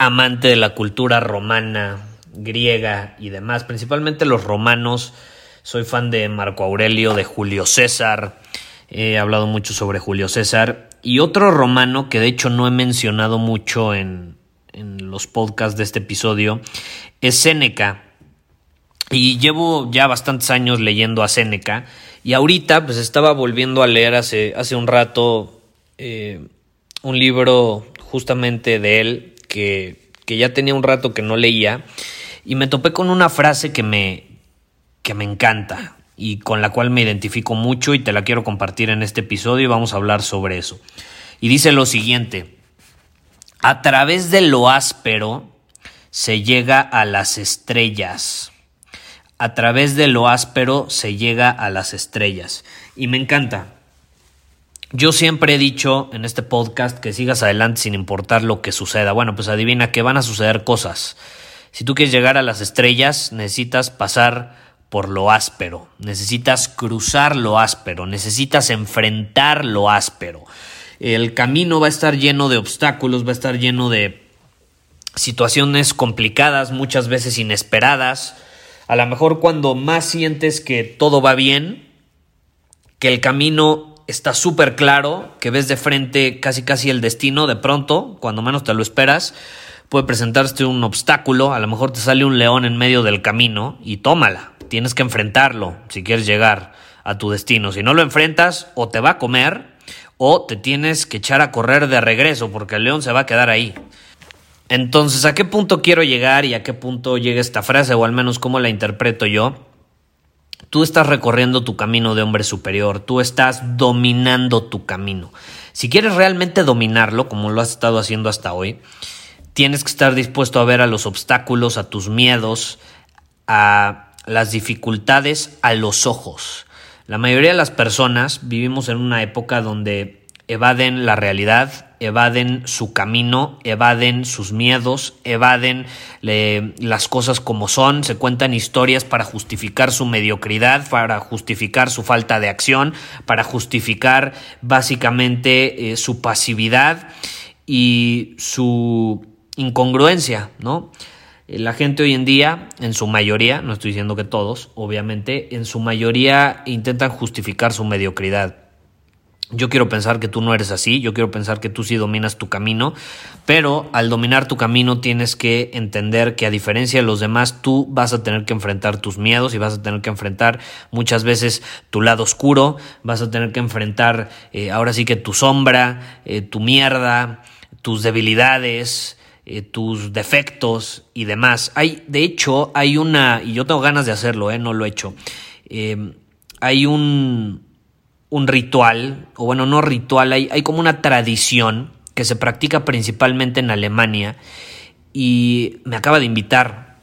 amante de la cultura romana, griega y demás, principalmente los romanos. Soy fan de Marco Aurelio, de Julio César. He hablado mucho sobre Julio César. Y otro romano que de hecho no he mencionado mucho en, los podcasts de este episodio es Séneca. Y llevo ya bastantes años leyendo a Séneca. Y ahorita pues estaba volviendo a leer hace, hace un rato eh, un libro justamente de él que, ya tenía un rato que no leía y me topé con una frase que me, que me encanta y con la cual me identifico mucho y te la quiero compartir en este episodio y vamos a hablar sobre eso. Y dice lo siguiente, a través de lo áspero se llega a las estrellas. A través de lo áspero se llega a las estrellas. Y me encanta, yo siempre he dicho en este podcast que sigas adelante sin importar lo que suceda. Bueno, pues adivina que van a suceder cosas. Si tú quieres llegar a las estrellas, necesitas pasar por lo áspero, necesitas cruzar lo áspero, necesitas enfrentar lo áspero. El camino va a estar lleno de obstáculos, va a estar lleno de situaciones complicadas, muchas veces inesperadas. A lo mejor cuando más sientes que todo va bien, que el camino está súper claro, que ves de frente casi casi el destino, de pronto, cuando menos te lo esperas, puede presentarse un obstáculo, a lo mejor te sale un león en medio del camino y tómala, tienes que enfrentarlo si quieres llegar a tu destino. Si no lo enfrentas, o te va a comer, o te tienes que echar a correr de regreso, porque el león se va a quedar ahí. Entonces, ¿a qué punto quiero llegar y a qué punto llega esta frase, o al menos cómo la interpreto yo? Tú estás recorriendo tu camino de hombre superior, tú estás dominando tu camino. Si quieres realmente dominarlo, como lo has estado haciendo hasta hoy, tienes que estar dispuesto a ver a los obstáculos, a tus miedos, a las dificultades a los ojos. La mayoría de las personas vivimos en una época donde evaden la realidad, evaden su camino, evaden sus miedos, evaden las cosas como son, se cuentan historias para justificar su mediocridad, para justificar su falta de acción, para justificar básicamente eh, su pasividad y su incongruencia, ¿no? La gente hoy en día, en su mayoría, no estoy diciendo que todos, obviamente, en su mayoría intentan justificar su mediocridad yo quiero pensar que tú no eres así, yo quiero pensar que tú sí dominas tu camino, pero al dominar tu camino tienes que entender que a diferencia de los demás, tú vas a tener que enfrentar tus miedos y vas a tener que enfrentar muchas veces tu lado oscuro, vas a tener que enfrentar eh, ahora sí que tu sombra, eh, tu mierda, tus debilidades, eh, tus defectos y demás. Hay, de hecho, hay una, y yo tengo ganas de hacerlo, no lo he hecho, hay un un ritual, o bueno, no ritual, hay, hay como una tradición que se practica principalmente en Alemania y me acaba de invitar,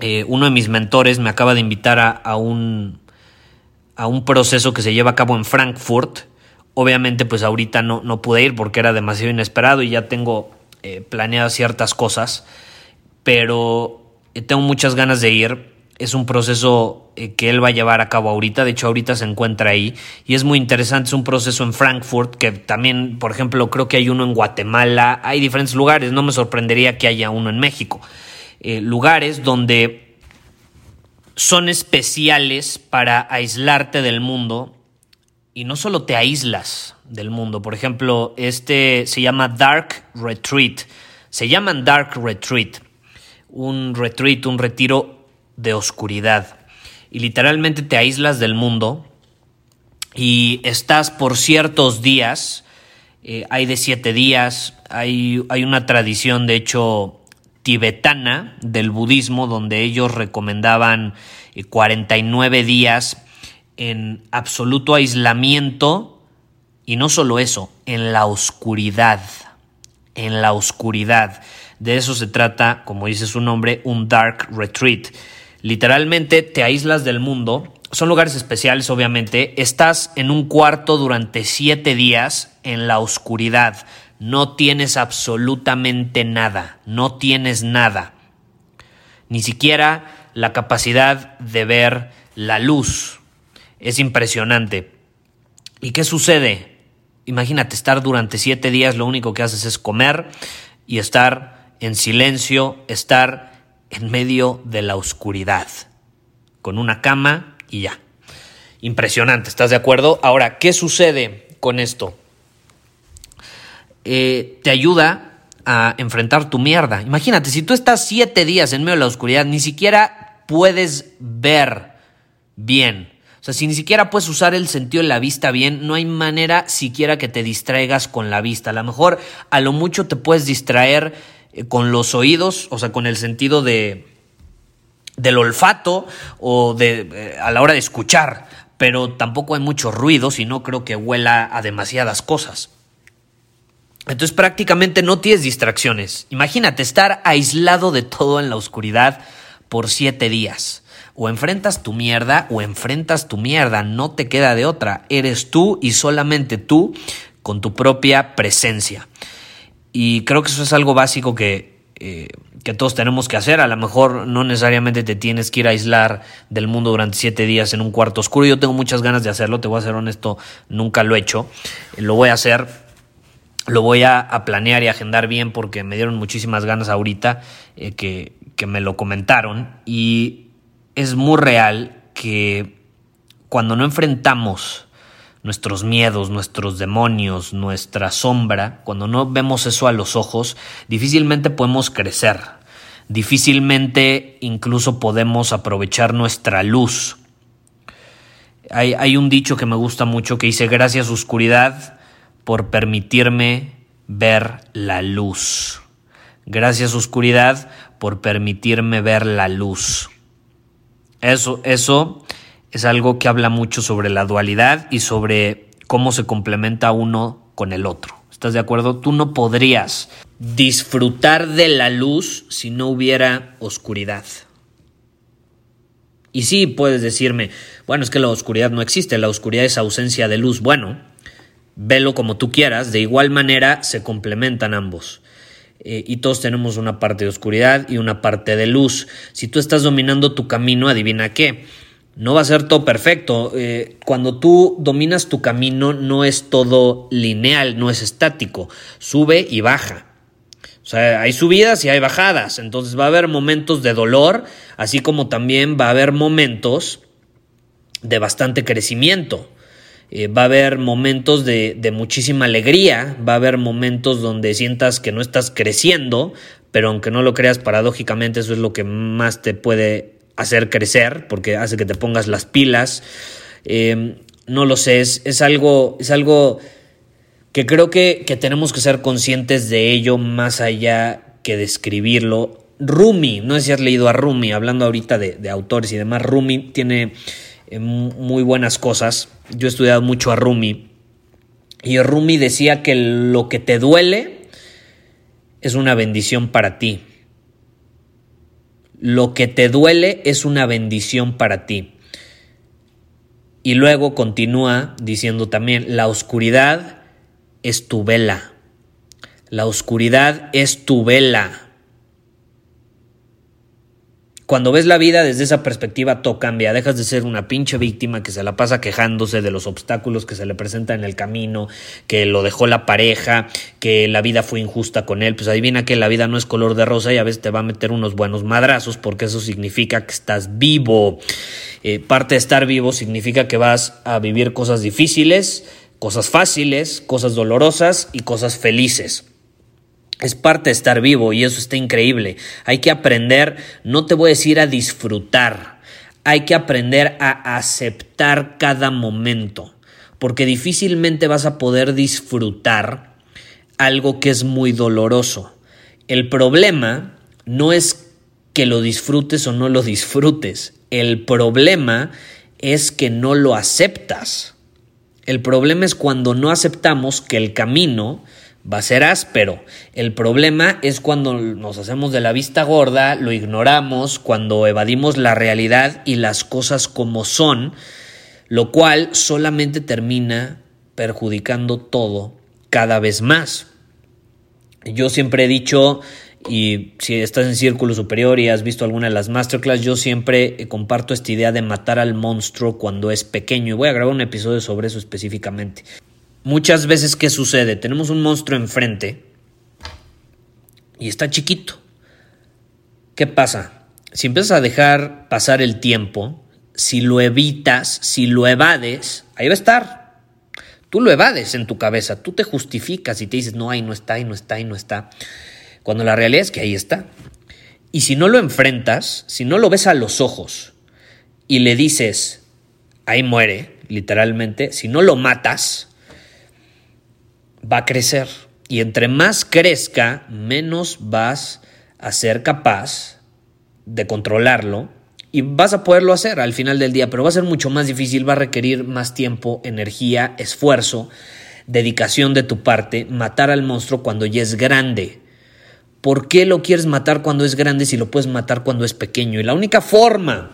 eh, uno de mis mentores me acaba de invitar a, un, a un proceso que se lleva a cabo en Frankfurt. Obviamente pues ahorita no, no pude ir porque era demasiado inesperado y ya tengo eh, planeadas ciertas cosas, pero eh, tengo muchas ganas de ir es un proceso eh, que él va a llevar a cabo ahorita, de hecho ahorita se encuentra ahí. Y es muy interesante, es un proceso en Frankfurt que también, por ejemplo, creo que hay uno en Guatemala, hay diferentes lugares, no me sorprendería que haya uno en México, eh, lugares donde son especiales para aislarte del mundo. Y no solo te aíslas del mundo, por ejemplo, este se llama Dark Retreat, Se llaman Dark Retreat, un retreat, un retiro de oscuridad. Y literalmente te aíslas del mundo y estás por ciertos días, eh, hay de siete días, hay, hay una tradición de hecho tibetana del budismo donde ellos recomendaban 49 eh, días en absoluto aislamiento y no solo eso, en la oscuridad, en la oscuridad. De eso se trata, como dice su nombre, un dark retreat. Literalmente te aíslas del mundo. Son lugares especiales, obviamente. Estás en un cuarto durante siete días en la oscuridad. No tienes absolutamente nada. No tienes nada. Ni siquiera la capacidad de ver la luz. Es impresionante. ¿Y qué sucede? Imagínate estar durante siete días, lo único que haces es comer y estar en silencio, estar en medio de la oscuridad, con una cama y ya. Impresionante, ¿estás de acuerdo? Ahora, ¿qué sucede con esto? Eh, te ayuda a enfrentar tu mierda. Imagínate, si tú estás siete días en medio de la oscuridad, ni siquiera puedes ver bien. O sea, si ni siquiera puedes usar el sentido de la vista bien, no hay manera siquiera que te distraigas con la vista. A lo mejor a lo mucho te puedes distraer con los oídos, o sea, con el sentido de del olfato o de eh, a la hora de escuchar, pero tampoco hay mucho ruido, si no creo que huela a demasiadas cosas. Entonces prácticamente no tienes distracciones. Imagínate estar aislado de todo en la oscuridad por siete días. O enfrentas tu mierda o enfrentas tu mierda, no te queda de otra. Eres tú y solamente tú con tu propia presencia. Y creo que eso es algo básico que, eh, que todos tenemos que hacer. A lo mejor no necesariamente te tienes que ir a aislar del mundo durante siete días en un cuarto oscuro. Yo tengo muchas ganas de hacerlo, te voy a ser honesto, nunca lo he hecho. Lo voy a hacer, lo voy a, planear y agendar bien porque me dieron muchísimas ganas ahorita eh, que, que me lo comentaron. Y es muy real que cuando no enfrentamos nuestros miedos, nuestros demonios, nuestra sombra, cuando no vemos eso a los ojos, difícilmente podemos crecer, difícilmente incluso podemos aprovechar nuestra luz. Hay, hay un dicho que me gusta mucho que dice, gracias oscuridad por permitirme ver la luz. Gracias oscuridad por permitirme ver la luz. Eso, eso es algo que habla mucho sobre la dualidad y sobre cómo se complementa uno con el otro. ¿Estás de acuerdo? Tú no podrías disfrutar de la luz si no hubiera oscuridad. Y sí, puedes decirme, bueno, es que la oscuridad no existe, la oscuridad es ausencia de luz. Bueno, velo como tú quieras, de igual manera se complementan ambos. Eh, y todos tenemos una parte de oscuridad y una parte de luz. Si tú estás dominando tu camino, adivina qué no va a ser todo perfecto. Eh, cuando tú dominas tu camino no es todo lineal, no es estático, sube y baja. O sea, hay subidas y hay bajadas, entonces va a haber momentos de dolor, así como también va a haber momentos de bastante crecimiento. Eh, va a haber momentos de, de muchísima alegría, va a haber momentos donde sientas que no estás creciendo, pero aunque no lo creas paradójicamente, eso es lo que más te puede hacer crecer, porque hace que te pongas las pilas. Eh, no lo sé, es, algo, es algo que creo que, tenemos que ser conscientes de ello más allá que describirlo. Rumi, no sé si has leído a Rumi, hablando ahorita de, autores y demás, Rumi tiene eh, muy buenas cosas. Yo he estudiado mucho a Rumi y Rumi decía que lo que te duele es una bendición para ti. Lo que te duele es una bendición para ti. Y luego continúa diciendo también, la oscuridad es tu vela. La oscuridad es tu vela. Cuando ves la vida desde esa perspectiva, todo cambia. Dejas de ser una pinche víctima que se la pasa quejándose de los obstáculos que se le presentan en el camino, que lo dejó la pareja, que la vida fue injusta con él. Pues adivina que la vida no es color de rosa y a veces te va a meter unos buenos madrazos porque eso significa que estás vivo. Eh, parte de estar vivo significa que vas a vivir cosas difíciles, cosas fáciles, cosas dolorosas y cosas felices. Es parte de estar vivo y eso está increíble. Hay que aprender, no te voy a decir a disfrutar, hay que aprender a aceptar cada momento, porque difícilmente vas a poder disfrutar algo que es muy doloroso. El problema no es que lo disfrutes o no lo disfrutes, el problema es que no lo aceptas. El problema es cuando no aceptamos que el camino va a ser áspero. El problema es cuando nos hacemos de la vista gorda, lo ignoramos, cuando evadimos la realidad y las cosas como son, lo cual solamente termina perjudicando todo cada vez más. Yo siempre he dicho, y si estás en círculo superior y has visto alguna de las masterclass, yo siempre comparto esta idea de matar al monstruo cuando es pequeño y voy a grabar un episodio sobre eso específicamente. Muchas veces, ¿qué sucede? Tenemos un monstruo enfrente y está chiquito. ¿Qué pasa? Si empiezas a dejar pasar el tiempo, si lo evitas, si lo evades, ahí va a estar. Tú lo evades en tu cabeza, tú te justificas y te dices, no, ahí no está, ahí no está, ahí no está. Cuando la realidad es que ahí está. Y si no lo enfrentas, si no lo ves a los ojos y le dices, ahí muere, literalmente, si no lo matas, va a crecer. Y entre más crezca, menos vas a ser capaz de controlarlo y vas a poderlo hacer al final del día, pero va a ser mucho más difícil, va a requerir más tiempo, energía, esfuerzo, dedicación de tu parte, matar al monstruo cuando ya es grande. ¿Por qué lo quieres matar cuando es grande si lo puedes matar cuando es pequeño? Y la única forma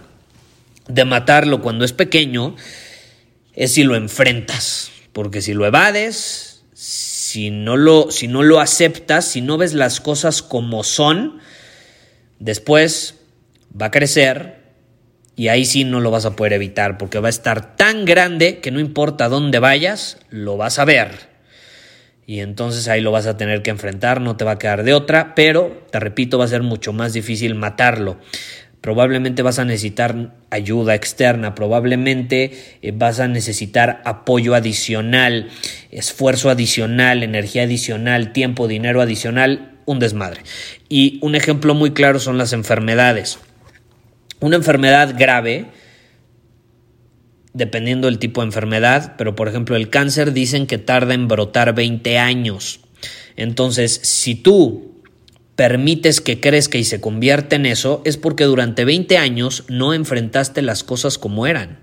de matarlo cuando es pequeño es si lo enfrentas, porque si lo evades, si no lo, si no lo aceptas, si no ves las cosas como son, después va a crecer y ahí sí no lo vas a poder evitar porque va a estar tan grande que no importa dónde vayas, lo vas a ver. Y entonces ahí lo vas a tener que enfrentar, no te va a quedar de otra, pero te repito, va a ser mucho más difícil matarlo probablemente vas a necesitar ayuda externa, probablemente eh, vas a necesitar apoyo adicional, esfuerzo adicional, energía adicional, tiempo, dinero adicional, un desmadre. Y un ejemplo muy claro son las enfermedades. Una enfermedad grave, dependiendo del tipo de enfermedad, pero por ejemplo el cáncer dicen que tarda en brotar 20 años. Entonces, si tú permites que crezca y se convierta en eso, es porque durante 20 años no enfrentaste las cosas como eran.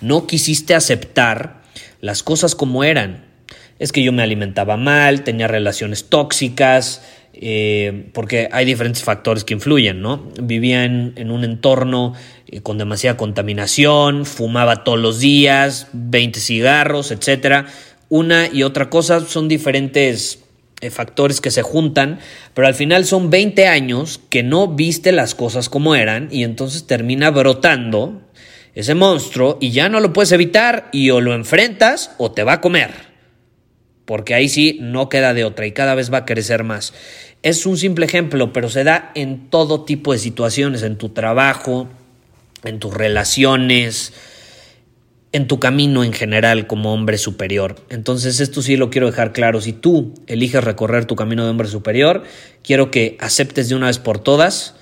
No quisiste aceptar las cosas como eran. Es que yo me alimentaba mal, tenía relaciones tóxicas, eh, porque hay diferentes factores que influyen, ¿no? Vivía en, en un entorno eh, con demasiada contaminación, fumaba todos los días, 20 cigarros, etc. Una y otra cosa son diferentes factores que se juntan, pero al final son 20 años que no viste las cosas como eran y entonces termina brotando ese monstruo y ya no lo puedes evitar y o lo enfrentas o te va a comer. Porque ahí sí no queda de otra y cada vez va a crecer más. Es un simple ejemplo, pero se da en todo tipo de situaciones, en tu trabajo, en tus relaciones, en tu camino en general como hombre superior. Entonces esto sí lo quiero dejar claro. Si tú eliges recorrer tu camino de hombre superior, quiero que aceptes de una vez por todas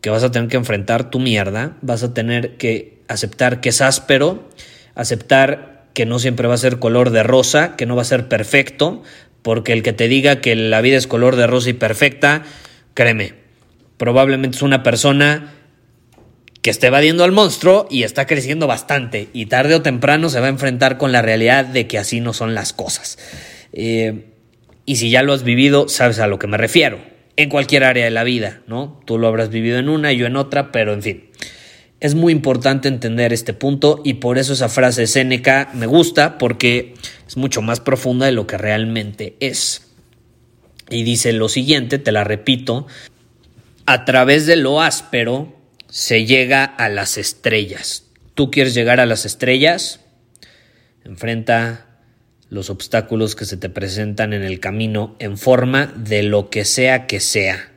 que vas a tener que enfrentar tu mierda, vas a tener que aceptar que es áspero, aceptar que no siempre va a ser color de rosa, que no va a ser perfecto, porque el que te diga que la vida es color de rosa y perfecta, créeme, probablemente es una persona que esté evadiendo al monstruo y está creciendo bastante y tarde o temprano se va a enfrentar con la realidad de que así no son las cosas. Eh, y si ya lo has vivido, sabes a lo que me refiero. En cualquier área de la vida, ¿no? Tú lo habrás vivido en una, yo en otra, pero en fin. Es muy importante entender este punto y por eso esa frase Seneca me gusta porque es mucho más profunda de lo que realmente es. Y dice lo siguiente, te la repito, a través de lo áspero se llega a las estrellas. ¿Tú quieres llegar a las estrellas? Enfrenta los obstáculos que se te presentan en el camino en forma de lo que sea que sea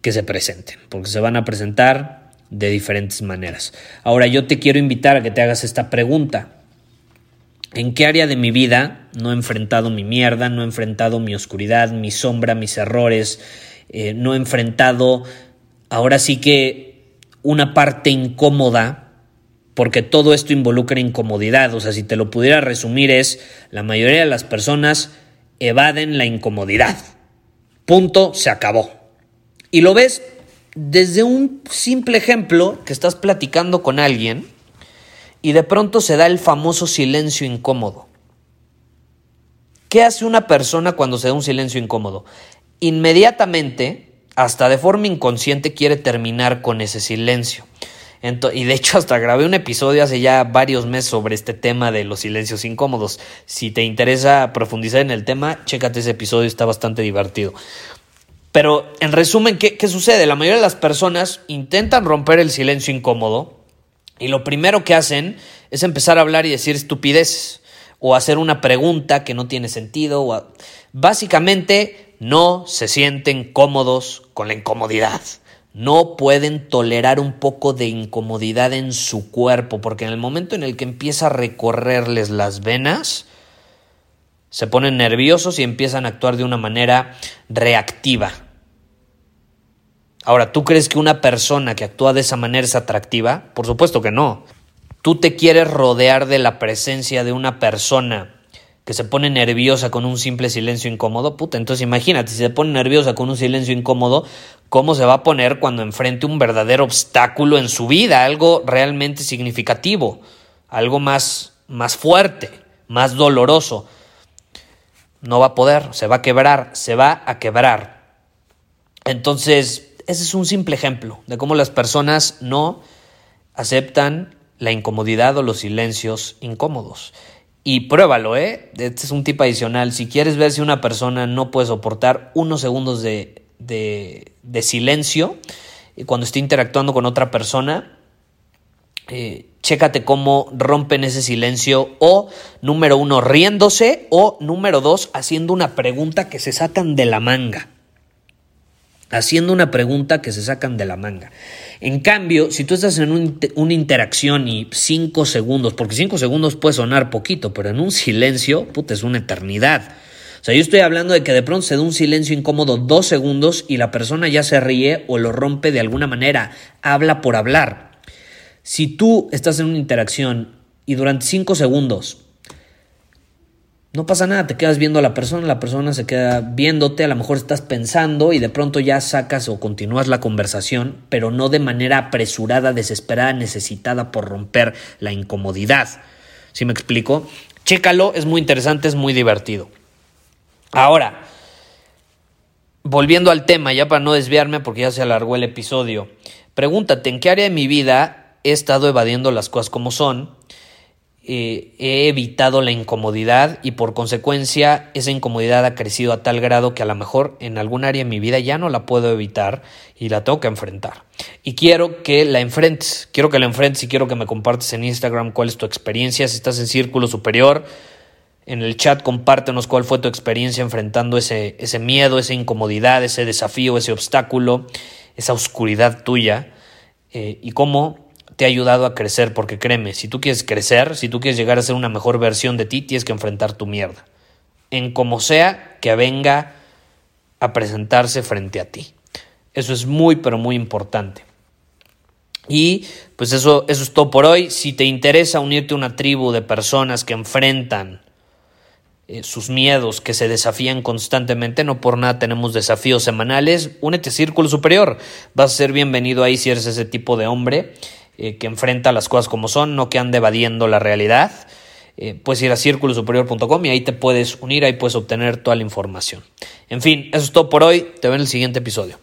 que se presenten, porque se van a presentar de diferentes maneras. Ahora yo te quiero invitar a que te hagas esta pregunta. ¿En qué área de mi vida no he enfrentado mi mierda, no he enfrentado mi oscuridad, mi sombra, mis errores, eh, no he enfrentado ahora sí que una parte incómoda, porque todo esto involucra incomodidad, o sea, si te lo pudiera resumir es, la mayoría de las personas evaden la incomodidad. Punto, se acabó. Y lo ves desde un simple ejemplo que estás platicando con alguien y de pronto se da el famoso silencio incómodo. ¿Qué hace una persona cuando se da un silencio incómodo? Inmediatamente, hasta de forma inconsciente, quiere terminar con ese silencio. y de hecho hasta grabé un episodio hace ya varios meses sobre este tema de los silencios incómodos. Si te interesa profundizar en el tema, chécate ese episodio, está bastante divertido. Pero en resumen, ¿qué, ¿qué, sucede? La mayoría de las personas intentan romper el silencio incómodo y lo primero que hacen es empezar a hablar y decir estupideces o hacer una pregunta que no tiene sentido. Básicamente no se sienten cómodos con la incomodidad. No pueden tolerar un poco de incomodidad en su cuerpo, porque en el momento en el que empieza a recorrerles las venas, se ponen nerviosos y empiezan a actuar de una manera reactiva. Ahora, ¿tú crees que una persona que actúa de esa manera es atractiva? Por supuesto que no. Tú te quieres rodear de la presencia de una persona que se pone nerviosa con un simple silencio incómodo, puta, entonces imagínate, si se pone nerviosa con un silencio incómodo, ¿cómo se va a poner cuando enfrente un verdadero obstáculo en su vida, algo realmente significativo, algo más, más fuerte, más doloroso? No va a poder, se va a quebrar, se va a quebrar. Entonces, ese es un simple ejemplo de cómo las personas no aceptan la incomodidad o los silencios incómodos. Y pruébalo, ¿eh? Este es un tip adicional. Si quieres ver si una persona no puede soportar unos segundos de, de, silencio cuando esté interactuando con otra persona, eh, chécate cómo rompen ese silencio o, número uno, riéndose o, número dos, haciendo una pregunta que se sacan de la manga haciendo una pregunta que se sacan de la manga. En cambio, si tú estás en una interacción y cinco segundos, porque cinco segundos puede sonar poquito, pero en un silencio, puta, es una eternidad. O sea, yo estoy hablando de que de pronto se da un silencio incómodo dos segundos y la persona ya se ríe o lo rompe de alguna manera, habla por hablar. Si tú estás en una interacción y durante cinco segundos no pasa nada, te quedas viendo a la persona, la persona se queda viéndote, a lo mejor estás pensando y de pronto ya sacas o continúas la conversación, pero no de manera apresurada, desesperada, necesitada por romper la incomodidad. ¿Sí me explico? Chécalo, es muy interesante, es muy divertido. Ahora, volviendo al tema, ya para no desviarme porque ya se alargó el episodio, pregúntate en qué área de mi vida he estado evadiendo las cosas como son eh, he evitado la incomodidad y por consecuencia esa incomodidad ha crecido a tal grado que a lo mejor en algún área de mi vida ya no la puedo evitar y la tengo que enfrentar. Y quiero que la enfrentes, quiero que la enfrentes y quiero que me compartes en Instagram cuál es tu experiencia, si estás en círculo superior. En el chat compártenos cuál fue tu experiencia enfrentando ese, ese miedo, esa incomodidad, ese desafío, ese obstáculo, esa oscuridad tuya eh, y cómo te ha ayudado a crecer, porque créeme, si tú quieres crecer, si tú quieres llegar a ser una mejor versión de ti, tienes que enfrentar tu mierda. En como sea que venga a presentarse frente a ti. Eso es muy, pero muy importante. Y pues eso, eso es todo por hoy. Si te interesa unirte a una tribu de personas que enfrentan eh, sus miedos, que se desafían constantemente, no por nada tenemos desafíos semanales, únete a Círculo Superior. Vas a ser bienvenido ahí si eres ese tipo de hombre. Eh, que enfrenta las cosas como son, no que ande evadiendo la realidad. Eh, puedes ir a círculosuperior.com y ahí te puedes unir, ahí puedes obtener toda la información. En fin, eso es todo por hoy. Te veo en el siguiente episodio.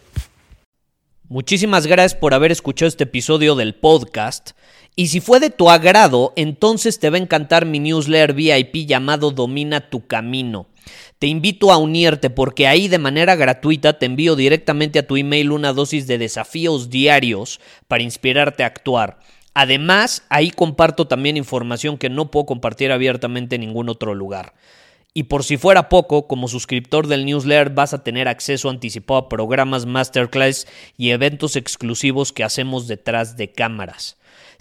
Muchísimas gracias por haber escuchado este episodio del podcast. Y si fue de tu agrado, entonces te va a encantar mi newsletter VIP llamado Domina tu Camino. Te invito a unirte porque ahí de manera gratuita te envío directamente a tu email una dosis de desafíos diarios para inspirarte a actuar. Además, ahí comparto también información que no puedo compartir abiertamente en ningún otro lugar. Y por si fuera poco, como suscriptor del newsletter vas a tener acceso anticipado a programas masterclass y eventos exclusivos que hacemos detrás de cámaras.